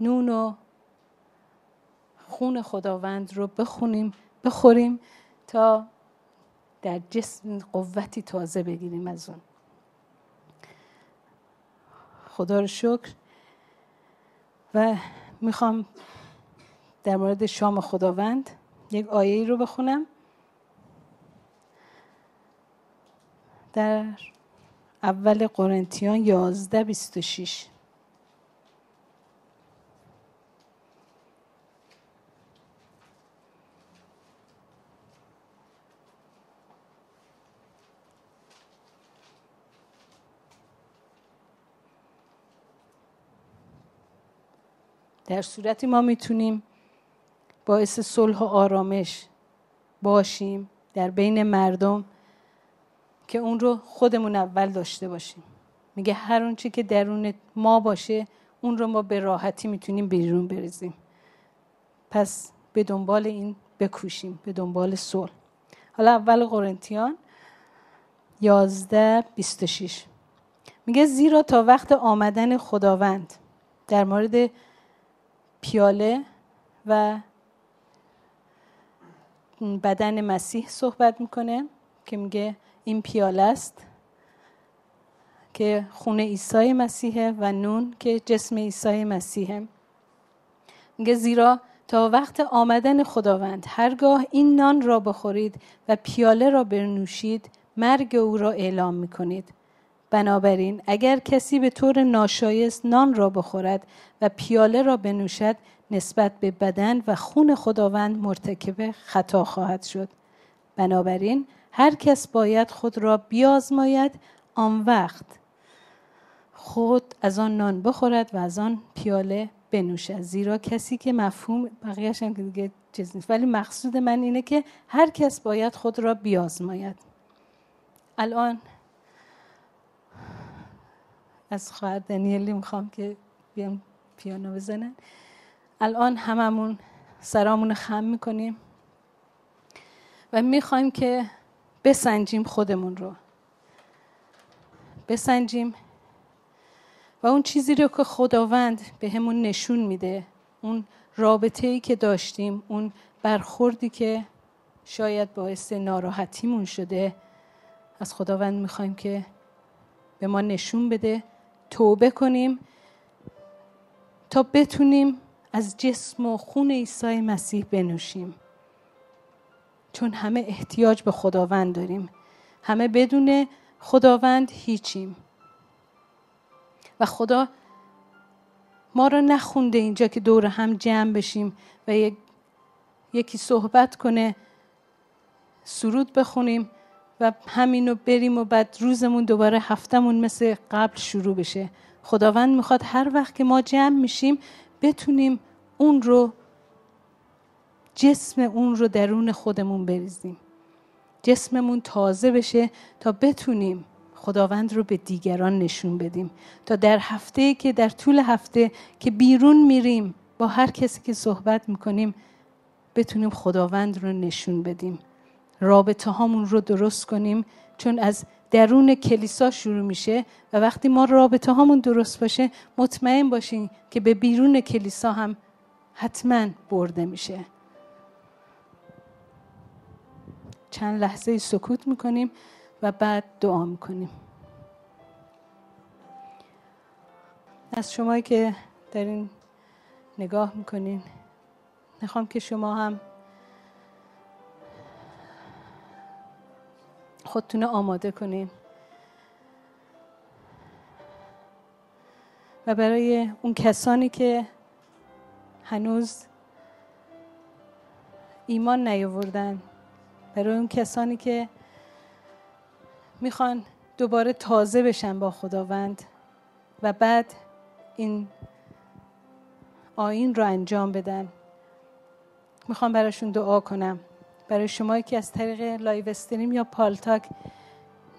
نون و خون خداوند رو بخونیم بخوریم تا در جسم قوتی تازه بگیریم از اون. خدا رو شکر. و می‌خوام در مورد شام خداوند یک آیه رو بخونم. در اول قرنتیان 11 26 در صورتی ما می‌تونیم باعث صلح و آرامش باشیم در بین مردم که اون رو خودمون اول داشته باشیم. میگه هر اون چی که درون ما باشه اون رو ما به راحتی می‌تونیم بیرون بریزیم. پس به دنبال این بکوشیم به دنبال صلح. حالا اول قرنتیان 11 26 میگه زیرا تا وقت آمدن خداوند در مورد پیاله و بدن مسیح صحبت می‌کنه که میگه این پیاله است که خون عیسی مسیحه و نون که جسم عیسی مسیحه. میگه زیرا تا وقت آمدن خداوند هرگاه این نان را بخورید و پیاله را بنوشید مرگ او را اعلام می‌کنید. بنابراین اگر کسی به طور ناشایست نان را بخورد و پیاله را بنوشد نسبت به بدن و خون خداوند مرتکب خطا خواهد شد. بنابراین هر کس باید خود را بیازماید آن وقت خود از آن نان بخورد و از آن پیاله بنوشد. زیرا کسی که مفهوم بقیهش هم دیگه چیز نیست. ولی مقصود من اینه که هر کس باید خود را بیازماید. الان از خواهر دنیلی می‌خوام که بیام پیانو بزنن. الان هممون سرامون خم می‌کنیم و می‌خوایم که بسنجیم خودمون رو. بسنجیم و اون چیزی رو که خداوند به همون نشون میده اون رابطه ای که داشتیم اون برخوردی که شاید باعث ناراحتیمون شده از خداوند می‌خوایم که به ما نشون بده. توبه کنیم تا بتونیم از جسم و خون عیسی مسیح بنوشیم. چون همه احتیاج به خداوند داریم. همه بدون خداوند هیچیم. و خدا ما را نخونده اینجا که دور هم جمع بشیم و یک یکی صحبت کنه سرود بخونیم. و همینو بریم و بعد روزمون دوباره هفتمون مثل قبل شروع بشه. خداوند می‌خواد هر وقت که ما جمع میشیم بتونیم اون رو جسم اون رو درون خودمون بریزیم. جسممون تازه بشه تا بتونیم خداوند رو به دیگران نشون بدیم. تا در هفته که در طول هفته که بیرون میریم با هر کسی که صحبت می‌کنیم بتونیم خداوند رو نشون بدیم. رابطه هامون رو درست کنیم چون از درون کلیسا شروع میشه و وقتی ما رابطه هامون درست باشه مطمئن باشین که به بیرون کلیسا هم حتما برده میشه. چند لحظه سکوت می‌کنیم و بعد دعا می‌کنیم. از شما که دارین نگاه می‌کنین می‌خوام که شما هم خودتون آماده کنین. و برای اون کسانی که هنوز ایمان نیاوردن برای اون کسانی که می‌خوان دوباره تازه بشن با خداوند و بعد این آیین رو انجام بدن. می‌خوام براشون دعا کنم. برای شما که از طریق live stream یا Paltalk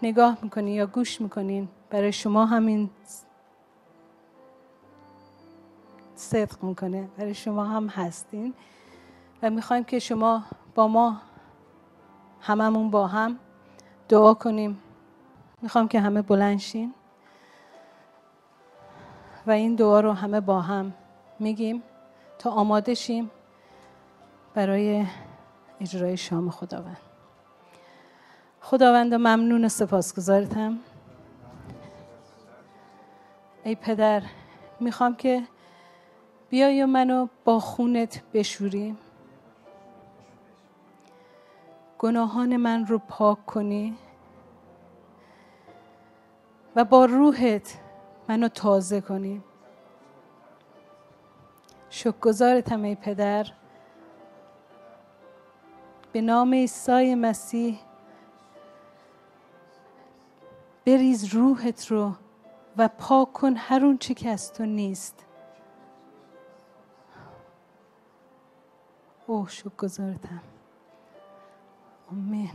نگاه می‌کنین یا گوش می‌کنین برای شما همین صدق می‌کنه. برای شما هم هستین. و می‌خوایم که شما با ما هممون با هم دعا کنیم. می‌خوام که همه بلنشین و این دعا رو همه با هم میگیم تا آماده شیم برای اجرای شام خداوند. خداوند ممنون سپاسگزارتم. ای پدر می‌خوام که بیای و منو با خونت بشوری گناهان من رو پاک کنی و با روحت منو تازه کنی. شکرگزارتم ای پدر. به نام عیسی مسیح. بریز روحت رو و پاک کن هر اون چی که از تو نیست. اوه شکر گذارتم آمین.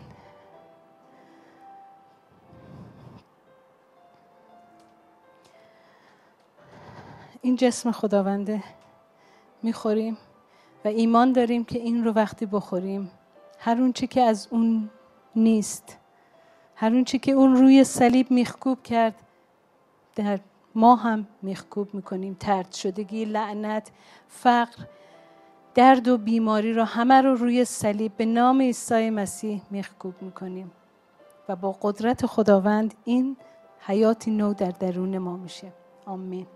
این جسم خداونده می‌خوریم و ایمان داریم که این رو وقتی بخوریم. هر اون چی که از اون نیست. هر اون چی که اون روی صلیب میخکوب کرد در ما هم میخکوب می‌کنیم. ترد شدگی لعنت فقر درد و بیماری رو همه رو روی صلیب به نام عیسی مسیح میخکوب می‌کنیم. و با قدرت خداوند این حیاتی نو در درون ما میشه. آمین.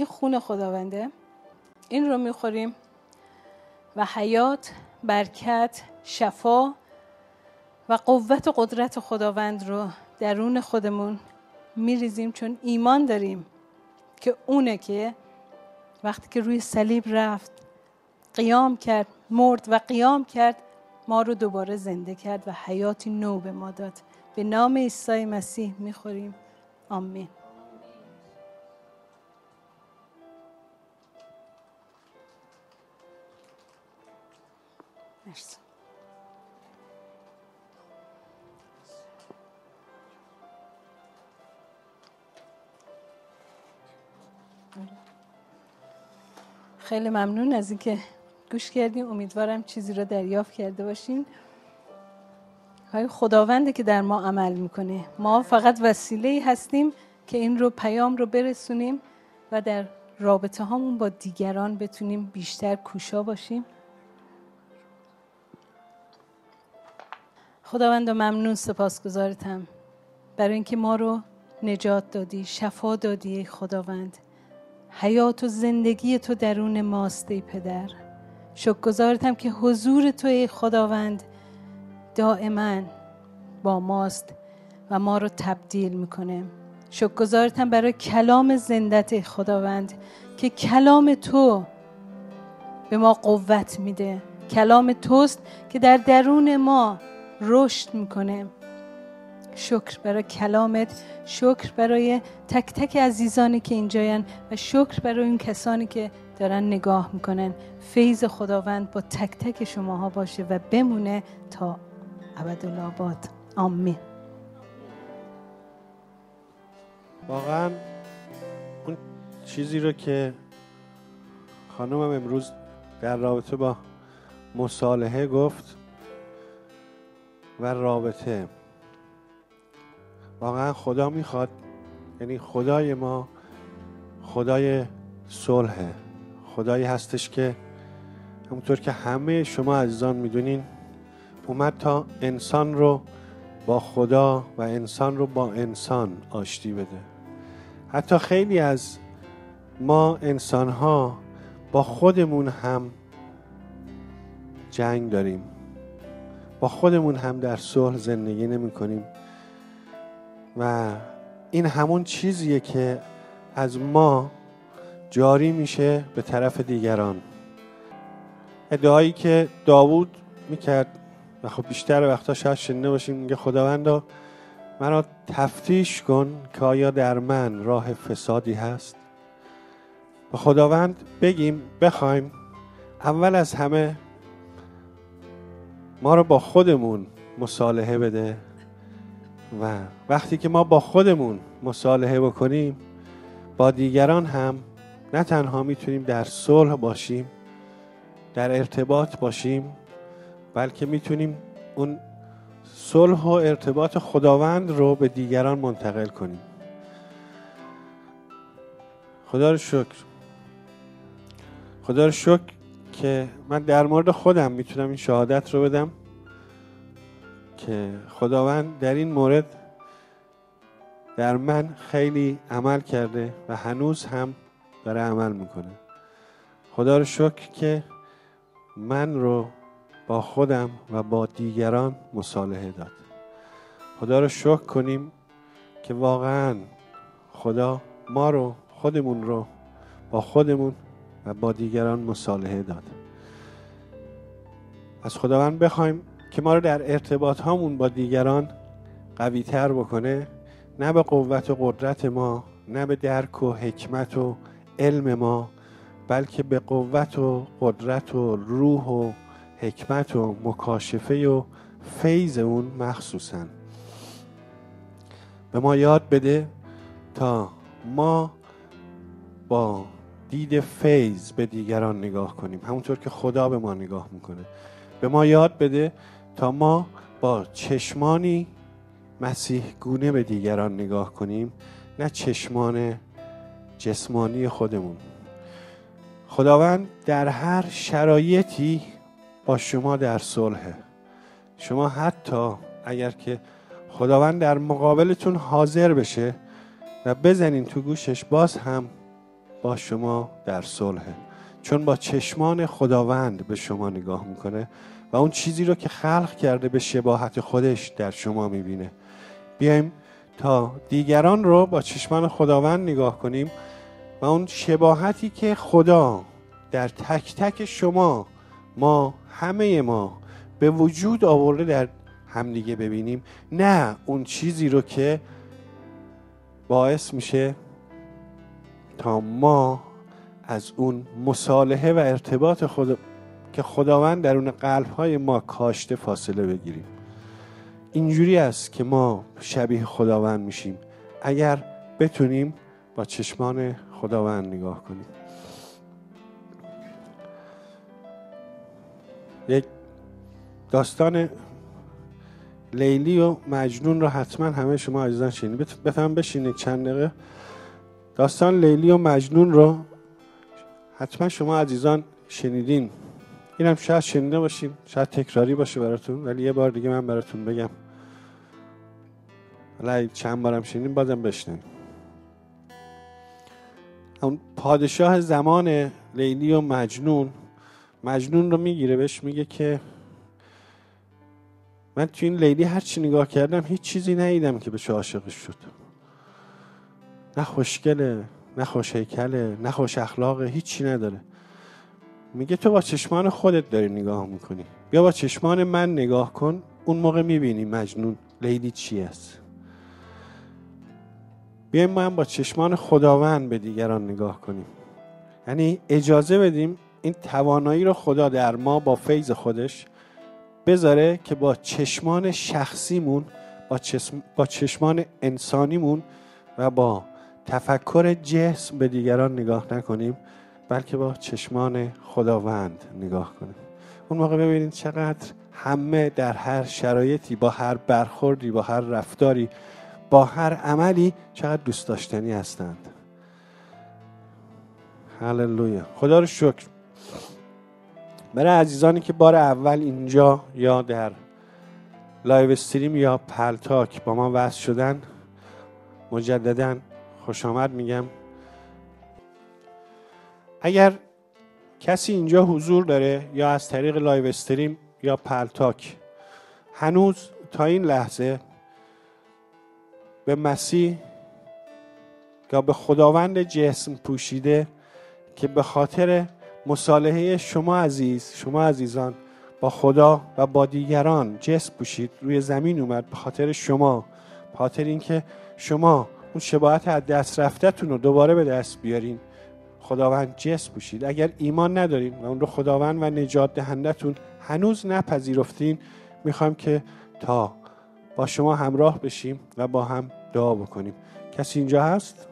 این خون خداونده. این رو می‌خوریم. و حیات برکت شفا و قوت و قدرت خداوند رو درون خودمون میریزیم چون ایمان داریم که اونه که وقتی که روی صلیب رفت قیام کرد مرد و قیام کرد ما رو دوباره زنده کرد و حیاتی نو به ما داد. به نام عیسی مسیح می‌خوریم. آمین. مرسی. خیلی ممنون از اینکه گوش کردیم. امیدوارم چیزی رو دریافت کرده باشین. های خداونده که در ما عمل می‌کنه. ما فقط وسیله هستیم که این رو پیام رو برسونیم و در رابطه هامون با دیگران بتونیم بیشتر کوشا باشیم. خداوند ممنون سپاسگزارتم برای اینکه ما رو نجات دادی شفا دادی خداوند. حیات و زندگی تو درون ماست ای پدر. شکرگزارتم که حضور تو ای خداوند دائما با ماست و ما رو تبدیل می‌کنه. شکرگزارتم برای کلام زندت ای خداوند که کلام تو به ما قوت میده. کلام توست که در درون ما رشد می‌کنه. شکر برای کلامت شکر برای تک تک عزیزانی که اینجاین و شکر برای این کسانی که دارن نگاه می‌کنن. فیض خداوند با تک تک شماها باشه و بمونه تا ابدالآباد آمین. واقعا اون چیزی رو که خانمم امروز در رابطه با مصالحه گفت و رابطه. واقعا خدا می‌خواد یعنی خدای ما خدای صلحه. خدایی هستش که همونطور که همه شما عزیزان می‌دونین اومد تا انسان رو با خدا و انسان رو با انسان آشتی بده. حتی خیلی از ما انسان ها با خودمون هم جنگ داریم. با خودمون هم در صلح زندگی نمی کنیم. و این همون چیزیه که از ما جاری میشه به طرف دیگران. ادعایی که داوود می‌کرد و خب بیشتر وقتا شاید شنیده باشیم میگه خداوندا مرا تفتیش کن که آیا در من راه فسادی هست؟ به خداوند بگیم بخوایم اول از همه ما رو با خودمون مصالحه بده. و وقتی که ما با خودمون مصالحه بکنیم با دیگران هم نه تنها می‌تونیم در صلح باشیم در ارتباط باشیم بلکه می‌تونیم اون صلح و ارتباط خداوند رو به دیگران منتقل کنیم. خدا رو شکر. خدا رو شکر که من در مورد خودم می‌تونم این شهادت رو بدم که خداوند در این مورد در من خیلی عمل کرده و هنوز هم داره عمل می‌کنه. خدا رو شکر که من رو با خودم و با دیگران مصالحه داد. خدا رو شکر کنیم که واقعا خدا ما رو خودمون رو با خودمون با دیگران مصالحه داد. از خداوند بخوایم که ما رو در ارتباط هامون با دیگران قوی تر بکنه نه به قوت و قدرت ما نه به درک و حکمت و علم ما بلکه به قوت و قدرت و روح و حکمت و مکاشفه و فیض اون مخصوصا. به ما یاد بده تا ما با دید فیض به دیگران نگاه کنیم. همونطور که خدا به ما نگاه می‌کنه. به ما یاد بده تا ما با چشمانی مسیح گونه به دیگران نگاه کنیم نه چشمان جسمانی خودمون. خداوند در هر شرایطی با شما در صلحه شما حتی اگر که خداوند در مقابلتون حاضر بشه و بزنین تو گوشش باز هم با شما در صلحه چون با چشمان خداوند به شما نگاه می‌کنه و اون چیزی رو که خلق کرده به شباهت خودش در شما می‌بینه. بیایم تا دیگران رو با چشمان خداوند نگاه کنیم و اون شباهتی که خدا در تک تک شما ما همه ما به وجود آورده در همدیگه ببینیم نه اون چیزی رو که باعث میشه تا ما از اون مصالحه و ارتباط خدا که خداوند درون قلب های ما کاشته فاصله بگیریم. اینجوری است که ما شبیه خداوند میشیم. اگر بتونیم با چشمان خداوند نگاه کنیم. یک داستان لیلی و مجنون رو حتما همه شما عزیزان شنید بفهم بشینید چند دقیقه. داستان لیلی و مجنون رو حتما شما عزیزان شنیدین. اینم شاید شنیده باشیم شاید تکراری باشه براتون ولی یه بار دیگه من براتون بگم. حالا چند بارم شنیدیم بازم بشنیم اون پادشاه زمان لیلی و مجنون مجنون رو می‌گیره بهش میگه که من تو این لیلی هر چی نگاه کردم هیچ چیزی ندیدم که به عاشقش شد. نه خوشگله نه خوش هیکله نه خوش اخلاقه هیچی نداره. میگه تو با چشمان خودت داری نگاه می‌کنی. بیا با چشمان من نگاه کن اون موقع می‌بینی مجنون لیلی چی است. بیایم ما هم با چشمان خداوند به دیگران نگاه کنیم. یعنی اجازه بدیم این توانایی رو خدا در ما با فیض خودش بذاره که با چشمان شخصیمون با, چشم، با چشمان انسانیمون و با تفکر جسم به دیگران نگاه نکنیم بلکه با چشمان خداوند نگاه کنیم. اون موقع ببینید چقدر همه در هر شرایطی با هر برخوردی با هر رفتاری با هر عملی چقدر دوست داشتنی هستند. هللویا. خدا رو شکر. برای عزیزانی که بار اول اینجا یا در live stream یا Paltalk با ما وصل شدن مجددا خوش آمد میگم. اگر کسی اینجا حضور داره یا از طریق live stream یا Paltalk هنوز تا این لحظه به مسیح یا به خداوند جسم پوشیده که به خاطر مصالحه شما عزیز شما عزیزان با خدا و با دیگران جسم پوشید روی زمین اومد به خاطر شما به خاطر اینکه شما اون شباهت از دست رفتهتون رو دوباره به دست بیارین. خداوند جسم پوشید اگر ایمان ندارین و اون رو خداوند و نجات دهندتون هنوز نپذیرفتین می‌خوام که تا با شما همراه بشیم و با هم دعا بکنیم. کسی اینجا هست؟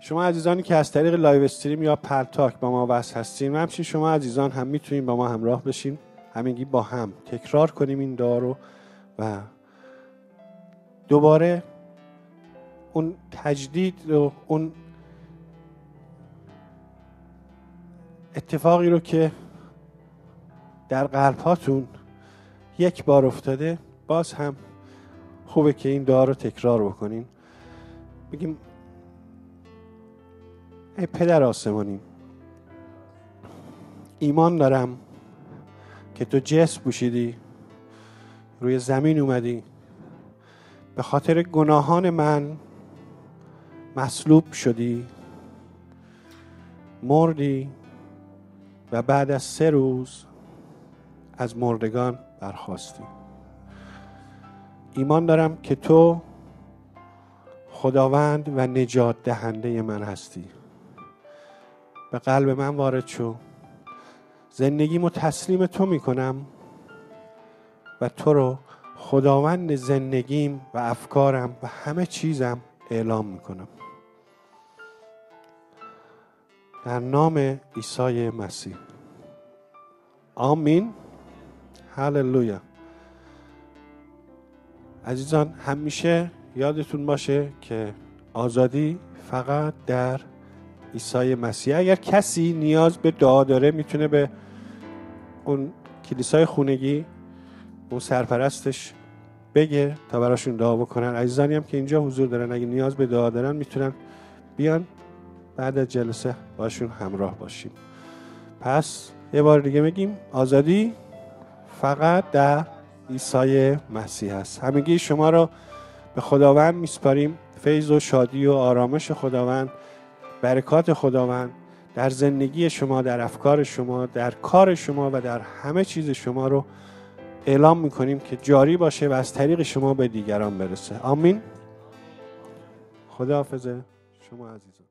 شما عزیزانی که از طریق live stream یا Paltalk با ما وصل هستین و همچنین شما عزیزان هم می‌تونین با ما همراه بشین. همینگی با هم تکرار کنیم این دعا رو و دوباره اون تجدید و اون اتفاقی رو که در قلب هاتون یک بار افتاده باز هم خوبه که این دعا رو تکرار بکنیم بگیم ای پدر آسمانی ایمان دارم که تو جسم پوشیدی روی زمین اومدی. به خاطر گناهان من مصلوب شدی مردی و بعد از سه روز از مردگان برخواستی. ایمان دارم که تو خداوند و نجات دهنده من هستی. به قلب من وارد شو. زندگیمو تسلیم تو می‌کنم و تو رو خداوند زندگیم و افکارم و همه چیزم اعلام می‌کنم. در نام عیسی مسیح. آمین. هللویا. عزیزان همیشه یادتون باشه که آزادی فقط در عیسی مسیح. اگر کسی نیاز به دعا داره می‌تونه به اون کلیسای خونگی اون سرپرستش بگه تا براشون دعا بکنن. عزیزانی هم که اینجا حضور دارن اگه نیاز به دعا دارن می‌تونن بیان. بعد از جلسه باشون همراه باشیم. پس یه بار دیگه میگیم آزادی فقط در عیسی مسیح است. همگی شما رو به خداوند میسپاریم. فیض و شادی و آرامش خداوند برکات خداوند در زندگی شما در افکار شما در کار شما و در همه چیز شما رو اعلام می‌کنیم که جاری باشه و از طریق شما به دیگران برسه. آمین. خدا حافظه شما عزیزان.